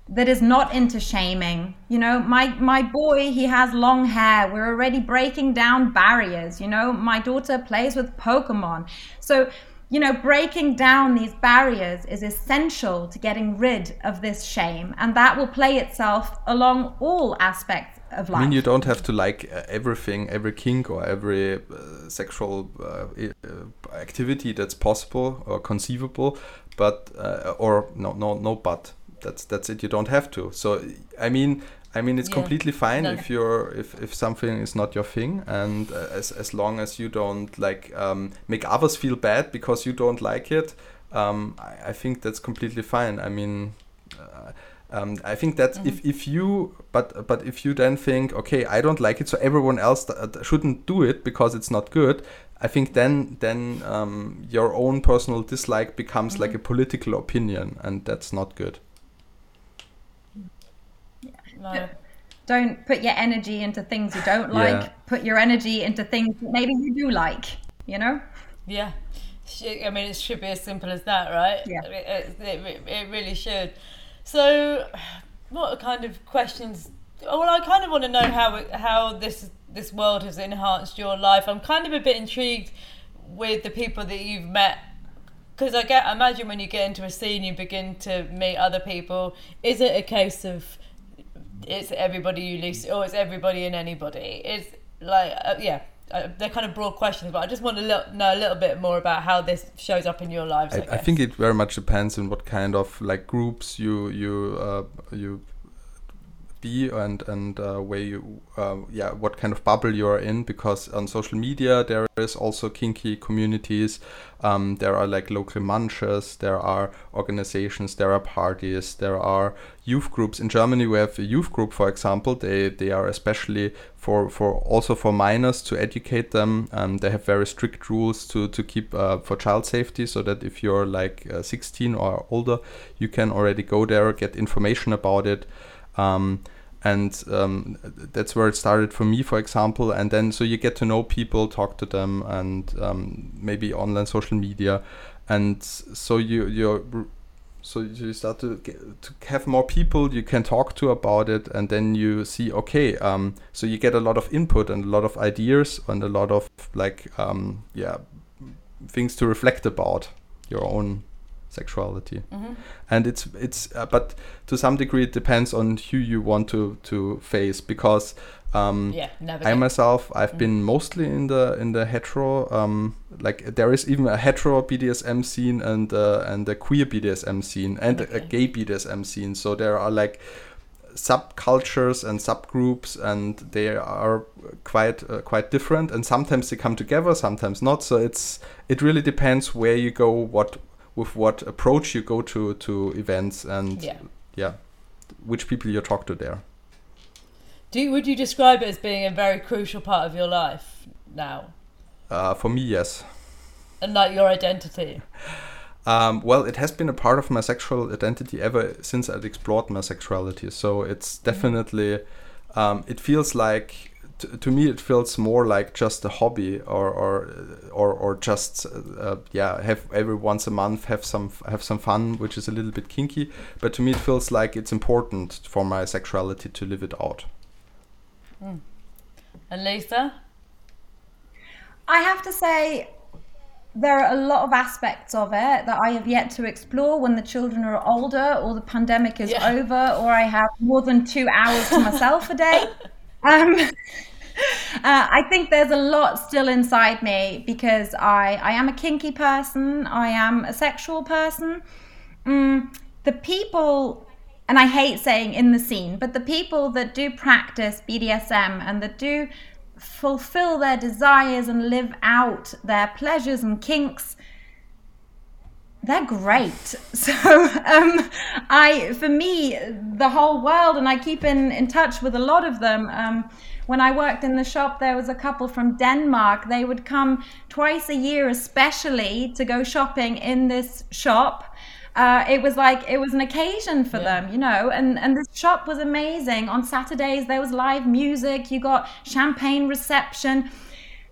Speaker 3: that is not into shaming. You know, my my boy, he has long hair. We're already breaking down barriers. You know, my daughter plays with Pokemon. So you know, breaking down these barriers is essential to getting rid of this shame, and that will play itself along all aspects of life.
Speaker 4: I mean, you don't have to like uh, everything, every kink or every uh, sexual uh, uh activity that's possible or conceivable, but uh, or no, no, no, but that's that's it. You don't have to. So, I mean, I mean, it's yeah. completely fine no. if you're if, if something is not your thing, and uh, as as long as you don't like um, make others feel bad because you don't like it, um, I, I, think that's completely fine. I mean. Uh, um, I think that mm-hmm. if, if you but but if you then think okay I don't like it so everyone else th- shouldn't do it because it's not good I think then then um, your own personal dislike becomes mm-hmm. like a political opinion and that's not good.
Speaker 3: No. Don't put your energy into things you don't like. Yeah. Put your energy into things that maybe you do like, you know?
Speaker 1: Yeah. I mean, it should be as simple as that, right?
Speaker 3: Yeah.
Speaker 1: It, it, it really should. So, what kind of questions? Well, I kind of want to know how how this this world has enhanced your life. I'm kind of a bit intrigued with the people that you've met because I get I imagine when you get into a scene, you begin to meet other people. Is it a case of it's everybody you least, or it's everybody and anybody. It's like uh, yeah. Uh, they're kind of broad questions, but I just want to lo- know a little bit more about how this shows up in your lives. I,
Speaker 4: I, I think it very much depends on what kind of like groups you you uh, you be and and uh, where you uh, yeah what kind of bubble you are in because on social media there is also kinky communities. Um, there are like local munches there are organizations there are parties there are youth groups. In germany we have a youth group for example. They they are especially for for also for minors to educate them um, they have very strict rules to to keep uh, for child safety so that if you're like uh, 16 or older you can already go there get information about it. Um, and um, that's where it started for me, for example. And then so you get to know people, talk to them, and um, maybe online social media, and so you you so you start to get, to have more people you can talk to about it, and then you see okay, um, so you get a lot of input and a lot of ideas and a lot of like um, yeah things to reflect about your own sexuality mm-hmm. and it's it's uh, but to some degree it depends on who you want to to face because um,
Speaker 1: yeah,
Speaker 4: I myself I've mm-hmm. been mostly in the in the hetero um, like there is even a hetero BDSM scene and uh, and a queer BDSM scene and okay. a, a gay BDSM scene so there are like subcultures and subgroups and they are quite uh, quite different and sometimes they come together sometimes not so it's it really depends where you go what with what approach you go to to events and yeah, yeah which people you talk to there.
Speaker 1: Do you, would you describe it as being a very crucial part of your life now?
Speaker 4: Uh, for me, yes.
Speaker 1: And like your identity.
Speaker 4: Um, well, it has been a part of my sexual identity ever since I'd explored my sexuality. So it's mm-hmm. definitely, um, it feels like to, to me it feels more like just a hobby or or or, or just uh, yeah have every once a month have some have some fun which is a little bit kinky but to me it feels like it's important for my sexuality to live it out
Speaker 1: mm. and lisa
Speaker 3: i have to say there are a lot of aspects of it that I have yet to explore when the children are older or the pandemic is yeah. over or I have more than two hours to myself a day. Um, uh, I think there's a lot still inside me because I, I am a kinky person, I am a sexual person. Mm, the people, and I hate saying in the scene, but the people that do practice BDSM and that do fulfill their desires and live out their pleasures and kinks they're great. So um, I, for me, the whole world, and I keep in, in touch with a lot of them. Um, when I worked in the shop, there was a couple from Denmark. They would come twice a year, especially to go shopping in this shop. Uh, it was like it was an occasion for yeah. them, you know, and and this shop was amazing. On Saturdays there was live music. You got champagne reception.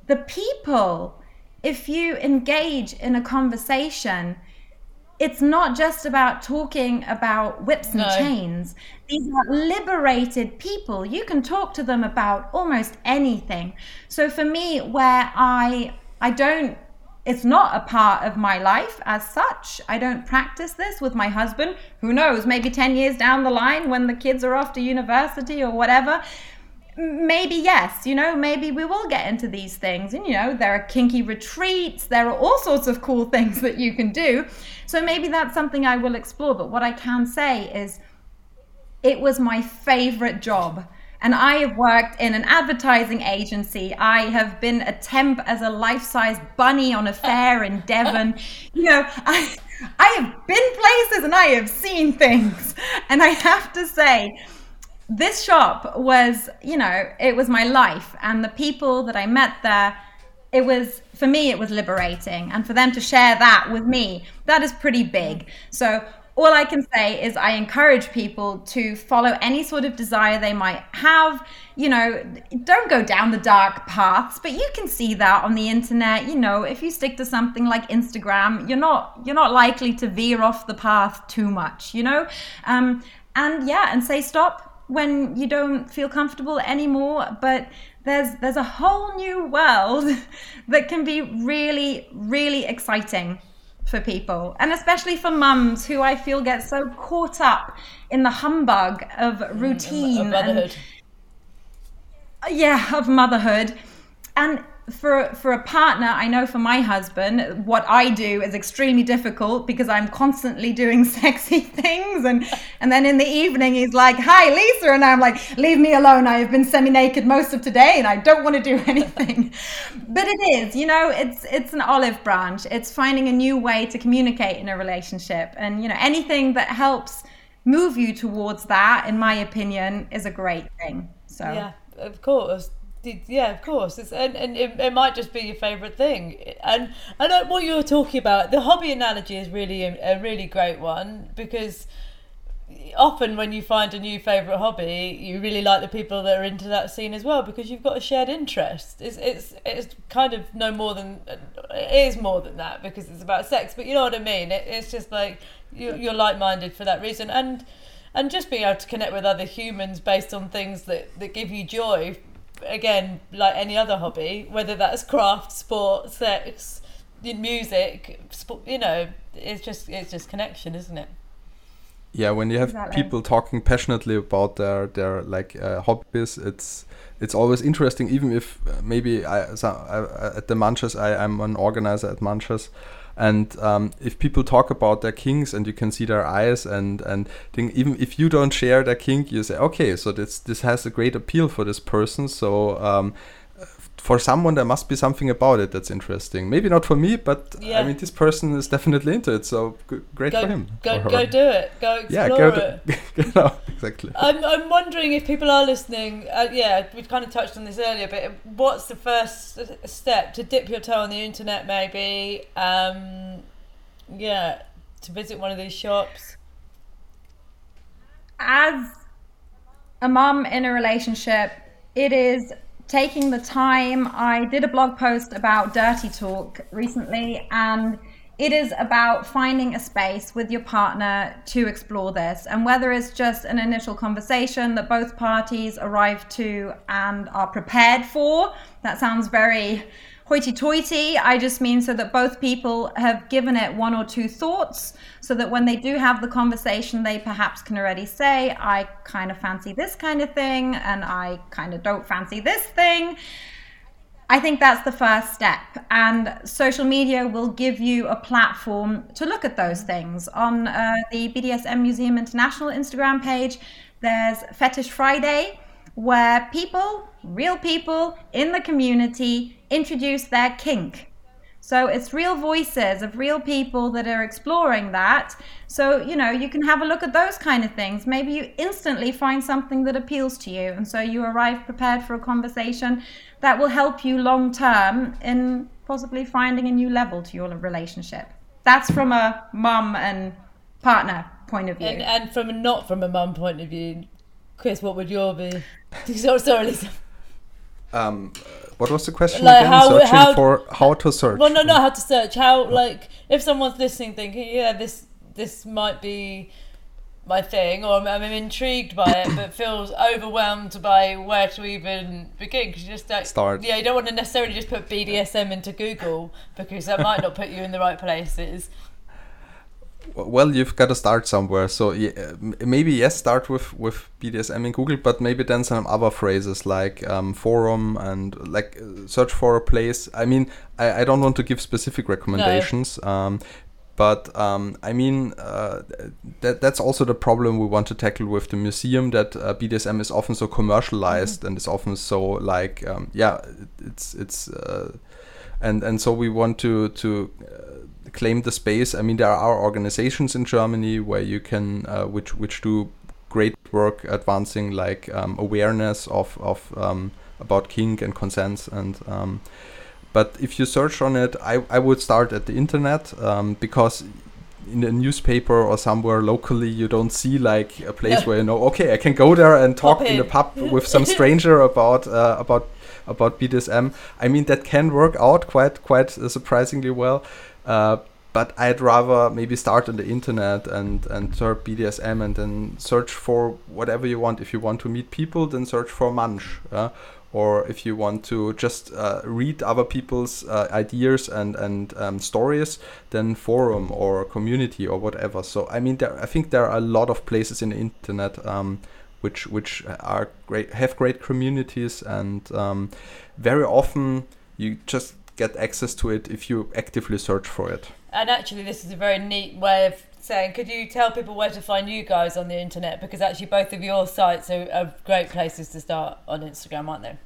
Speaker 3: The people, if you engage in a conversation it's not just about talking about whips and no. chains. These are liberated people. You can talk to them about almost anything. So for me, where I I don't it's not a part of my life as such. I don't practice this with my husband. Who knows, maybe 10 years down the line when the kids are off to university or whatever, maybe yes you know maybe we will get into these things and you know there are kinky retreats there are all sorts of cool things that you can do so maybe that's something i will explore but what i can say is it was my favorite job and I have worked in an advertising agency. I have been a temp as a life-size bunny on a fair in Devon. You know, I, I have been places and I have seen things. And I have to say, this shop was, you know, it was my life. And the people that I met there, it was, for me, it was liberating. And for them to share that with me, that is pretty big. So, all I can say is I encourage people to follow any sort of desire they might have. You know, don't go down the dark paths, but you can see that on the internet. You know, if you stick to something like Instagram, you're not you're not likely to veer off the path too much. You know, um, and yeah, and say stop when you don't feel comfortable anymore but there's there's a whole new world that can be really really exciting for people, and especially for mums who I feel get so caught up in the humbug of mm, routine
Speaker 1: Of motherhood.
Speaker 3: and yeah, of motherhood. And for for a partner, I know for my husband, what I do is extremely difficult because I'm constantly doing sexy things, and and then in the evening he's like, "Hi, Lisa," and I'm like, "Leave me alone. I have been semi-naked most of today, and I don't want to do anything." but it is, you know, it's it's an olive branch. It's finding a new way to communicate in a relationship, and you know, anything that helps move you towards that, in my opinion, is a great thing. So
Speaker 1: Yeah, of course. Yeah, of course. It's, and and it, it might just be your favourite thing. And and uh, what you were talking about, the hobby analogy is really a, a really great one because often when you find a new favourite hobby, you really like the people that are into that scene as well because you've got a shared interest. It's it's it's kind of no more than it is more than that because it's about sex, but you know what I mean. It, it's just like you, you're like minded for that reason and. And just being able to connect with other humans based on things that, that give you joy again, like any other hobby, whether that's craft, sport, sex, music, sport, you know, it's just it's just connection, isn't it?
Speaker 4: yeah when you have
Speaker 3: Exactly.
Speaker 4: people talking passionately about their their like uh, hobbies it's it's always interesting even if uh, maybe I, so I at the munches I, i'm an organizer at munches and um, if people talk about their kinks and you can see their eyes and and think even if you don't share their kink you say okay so this this has a great appeal for this person. So um, for someone there must be something about it that's interesting maybe not for me but
Speaker 1: Yeah.
Speaker 4: i mean this person is definitely into it so g- great
Speaker 1: Go
Speaker 4: for him
Speaker 1: go
Speaker 4: or
Speaker 1: go do it. Go explore
Speaker 4: yeah go
Speaker 1: it.
Speaker 4: to, genau, exactly
Speaker 1: I'm, I'm wondering if people are listening. Uh, yeah, we've kind of touched on this earlier, but what's the first step to dip your toe on the internet? Maybe, um, yeah, to visit one of these shops.
Speaker 3: as a mum in a relationship, it is taking the time. I did a blog post about dirty talk recently, and it is about finding a space with your partner to explore this. And whether it's just an initial conversation that both parties arrive to and are prepared for, that sounds very hoity toity. I just mean so that both people have given it one or two thoughts, so that when they do have the conversation, they perhaps can already say, I kind of fancy this kind of thing, and I kind of don't fancy this thing. I think that's the first step. And social media will give you a platform to look at those things. On uh, the BDSM Museum International Instagram page, there's Fetish Friday, where people, real people in the community, introduce their kink. So it's real voices of real people that are exploring that. So, you know, you can have a look at those kind of things. Maybe you instantly find something that appeals to you. And so you arrive prepared for a conversation that will help you long term in possibly finding a new level to your relationship. That's from a mum and partner point of view.
Speaker 1: And and from not from a mum point of view, Chris, what would your be? sorry, sorry, Lisa.
Speaker 4: um what was the question
Speaker 1: Like
Speaker 4: again
Speaker 1: how-
Speaker 4: searching
Speaker 1: how-
Speaker 4: for how to search
Speaker 1: Well, no, no, how to search. How like if someone's listening, thinking, yeah, this this might be my thing, or I'm, I'm intrigued by it, but feels overwhelmed by where to even begin because you just don't
Speaker 4: Start.
Speaker 1: Yeah, you don't want to necessarily just put BDSM into Google because that might not put you in the right places.
Speaker 4: Well you've got to start somewhere. So yeah, maybe yes start with with bdsm in google but maybe then some other phrases like um, forum and like search for a place. I mean i, I don't want to give specific recommendations um, but um, I mean, uh, that that's also the problem we want to tackle with the museum. That uh, BDSM is often so commercialized and is often so like, um, yeah, it's it's, uh, and and so we want to to uh, claim the space. I mean, there are organizations in Germany where you can, uh, which which do great work advancing like um, awareness of of um, about kink and consents and. Um, but if you search on it, I, I would start at the internet um, because in a newspaper or somewhere locally you don't see like a place
Speaker 1: Yeah.
Speaker 4: where you know okay I can go there and talk
Speaker 1: Pop
Speaker 4: in the pub with some stranger about uh, about about BDSM. I mean that can work out quite quite uh, surprisingly well. Uh, but I'd rather maybe start on the internet and and search BDSM and then search for whatever you want. If you want to meet people, then search for Munch. Uh, or if you want to just uh, read other people's uh, ideas and and um, stories, then forum or community or whatever. So I mean, there, I think there are a lot of places in the internet um, which which are great, have great communities, and um, very often you just get access to it if you actively search for it.
Speaker 1: And actually, this is a very neat way of saying, could you tell people where to find you guys on the internet? Because actually, both of your sites are, are great places to start on Instagram, aren't they?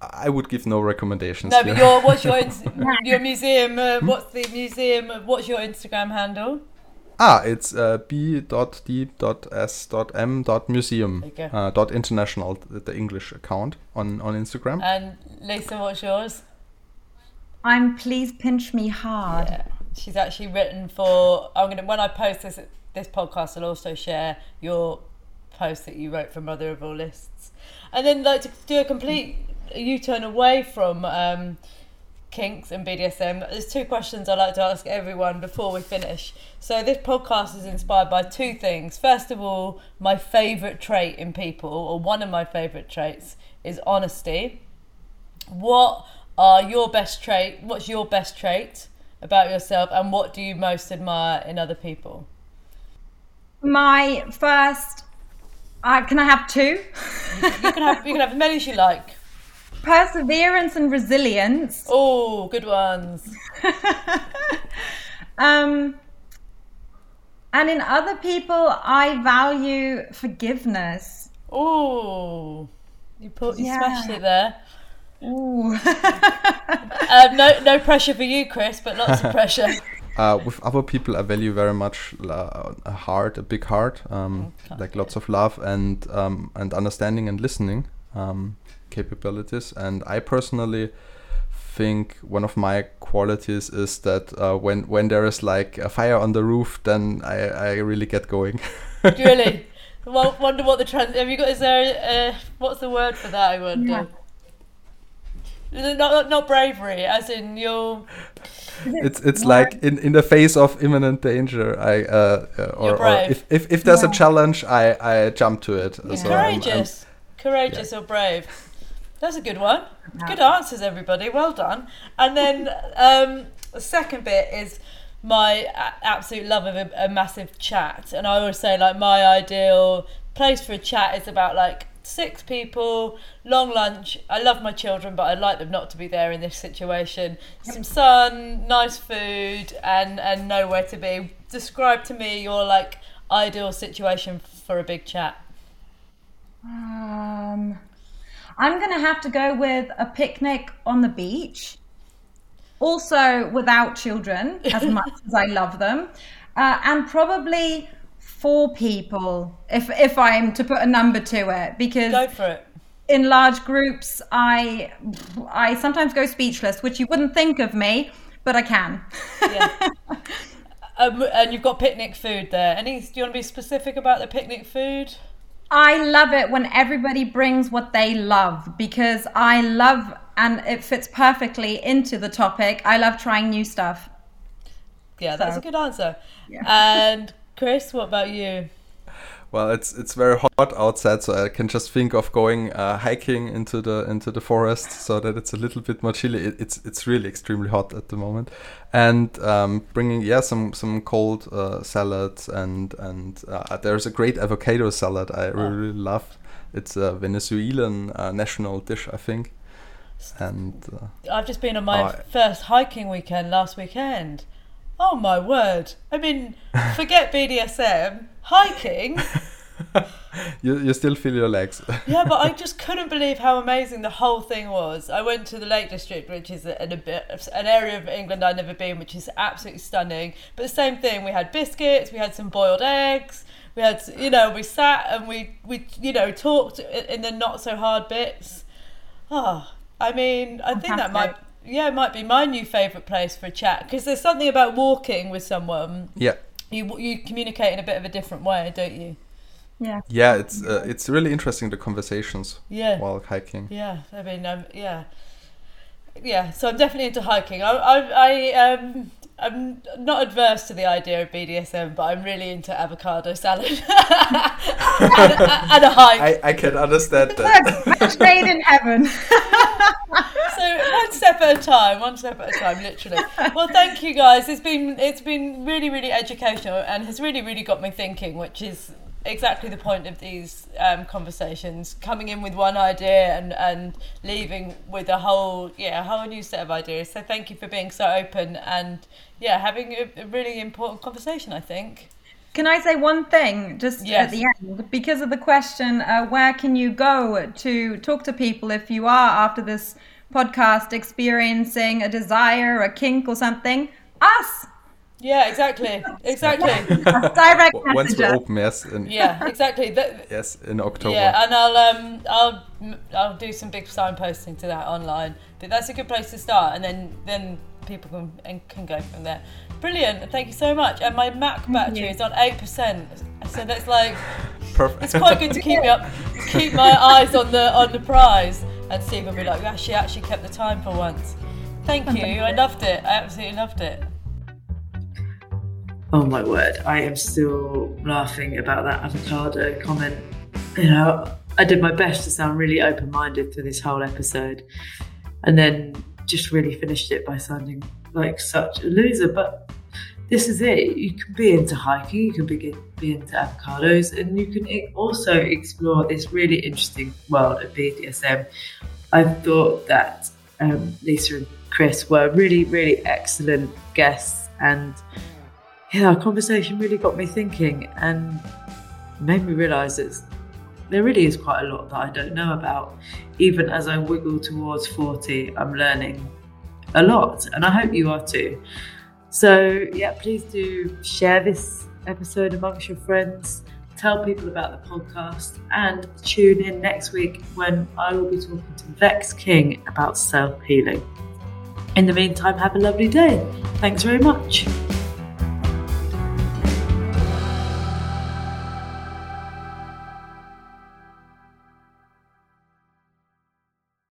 Speaker 4: I would give no recommendations.
Speaker 1: No, but your what's your your museum? Uh, what's the museum? What's your Instagram handle?
Speaker 4: Ah, it's uh, b.d.s.m.museum
Speaker 1: There you go.
Speaker 4: uh, dot international, th- the English account on on Instagram.
Speaker 1: And Lisa, what's yours?
Speaker 3: I'm please pinch me hard.
Speaker 1: Yeah, she's actually written for. I'm gonna when I post this this podcast, I'll also share your post that you wrote for Mother of All Lists, and then like to do a complete U-turn away from um, kinks and BDSM. There's two questions I like to ask everyone before we finish. So this podcast is inspired by two things. First of all, my favourite trait in people, or one of my favourite traits, is honesty. What are your best trait? What's your best trait about yourself, and what do you most admire in other people?
Speaker 3: My first, uh, can I have two?
Speaker 1: You can have you can have as many as you like.
Speaker 3: Perseverance and resilience.
Speaker 1: Oh, good ones.
Speaker 3: Um, and in other people, I value forgiveness.
Speaker 1: Oh, you put you
Speaker 3: Yeah.
Speaker 1: smashed it there.
Speaker 3: Ooh.
Speaker 1: Um, no no pressure for you, Chris, but lots of pressure.
Speaker 4: Uh, with other people, I value very much uh, a heart, a big heart, um,
Speaker 1: Okay.
Speaker 4: like lots of love and um, and understanding and listening um, capabilities. And I personally think one of my qualities is that uh, when when there is like a fire on the roof, then I, I really get going.
Speaker 1: really. Well, wonder what the trans. Have you got? Is there? Uh, what's the word for that? I wonder. Not, not not bravery, as in you're
Speaker 4: it's it's like in, in the face of imminent danger, I uh, uh, or,
Speaker 1: You're
Speaker 4: or if, if if there's a challenge, I I jump to it.
Speaker 1: You're
Speaker 4: So I'm- I'm-
Speaker 1: courageous, courageous or brave. That's a good one. Good answers, everybody. Well done. And then um, the second bit is my a- absolute love of a, a massive chat. And I always say, like, my ideal place for a chat is about like six people, long lunch. I love my children, but I'd like them not to be there in this situation. Some sun, nice food, and and nowhere to be. Describe to me your like ideal situation for a big chat.
Speaker 3: Um, I'm going to have to go with a picnic on the beach. Also, without children, as much as I love them, uh, and probably four people, if if I'm to put a number to it, because
Speaker 1: Go for it.
Speaker 3: in large groups, I I sometimes go speechless, which you wouldn't think of me, but I can.
Speaker 1: Yeah. um, and you've got picnic food there. Any? Do you want to be specific about the picnic food?
Speaker 3: I love it when everybody brings what they love because I love and it fits perfectly into the topic. I love trying new stuff.
Speaker 1: Yeah, that's a good answer. And Chris, what about you?
Speaker 4: Well, it's it's very hot outside, so I can just think of going uh, hiking into the into the forest, so that it's a little bit more chilly. It, it's it's really extremely hot at the moment, and um, bringing yeah some some cold uh, salads and and uh, there's a great avocado salad I really, really love. It's a Venezuelan uh, national dish, I think, and uh,
Speaker 1: I've just been on my
Speaker 4: Oh,
Speaker 1: first hiking weekend last weekend. Oh my word! I mean, forget BDSM. Hiking,
Speaker 4: you you still feel your legs.
Speaker 1: yeah, but I just couldn't believe how amazing the whole thing was. I went to the Lake District, which is an, a bit, an area of England I've never been, which is absolutely stunning. But the same thing, we had biscuits, we had some boiled eggs, we had, you know, we sat and we, we you know, talked in the not so hard bits. Oh, I mean, I think that might, yeah, it might be my new favourite place for a chat because there's something about walking with someone.
Speaker 4: yeah.
Speaker 1: You you communicate in a bit of a different way, don't you?
Speaker 3: Yeah.
Speaker 4: Yeah, it's uh, it's really interesting the conversations
Speaker 1: Yeah.
Speaker 4: while hiking.
Speaker 1: Yeah, I mean, um, yeah, yeah. So I'm definitely into hiking. I, I, I, um, I'm not adverse to the idea of BDSM, but I'm really into avocado salad and, and, a hike.
Speaker 4: I, I can understand that.
Speaker 3: Match made in heaven.
Speaker 1: so one step at a time, one step at a time, literally. Well, thank you guys. It's been it's been really really educational and has really really got me thinking, which is exactly the point of these um, conversations coming in with one idea and and leaving with a whole yeah a whole new set of ideas so thank you for being so open and yeah having a, a really important conversation i think
Speaker 3: can I say one thing just
Speaker 1: Yes.
Speaker 3: at the end? Because of the question, uh, where can you go to talk to people if you are, after this podcast, experiencing a desire, a kink, or something? Us!
Speaker 1: yeah exactly exactly
Speaker 3: Direct
Speaker 4: W- Once we
Speaker 3: messenger.
Speaker 4: open, yes, in,
Speaker 1: yeah exactly that,
Speaker 4: yes, in October.
Speaker 1: Yeah, and I'll um I'll I'll do some big signposting to that online. But that's a good place to start, and then then people can and can go from there. Brilliant, thank you so much. And my Mac battery
Speaker 3: you.
Speaker 1: is on eight percent, so that's like
Speaker 4: Perfect.
Speaker 1: it's quite good to keep me up, keep my eyes on the on the prize, and see when we're like, yeah, she actually kept the time for once. Thank oh you, I loved it. I absolutely loved it.
Speaker 2: Oh my word, I am still laughing about that avocado comment. You know, I did my best to sound really open minded for this whole episode and then just really finished it by sounding like such a loser. But this is it. You can be into hiking, you can be, be into avocados, and you can also explore this really interesting world of BDSM. I thought that um, Lisa and Chris were really, really excellent guests and yeah, our conversation really got me thinking and made me realise that there really is quite a lot that I don't know about. Even as I wiggle towards 40, I'm learning a lot, and I hope you are too. So, yeah, please do share this episode amongst your friends, tell people about the podcast, and tune in next week when I will be talking to Vex King about self healing. In the meantime, have a lovely day. Thanks very much.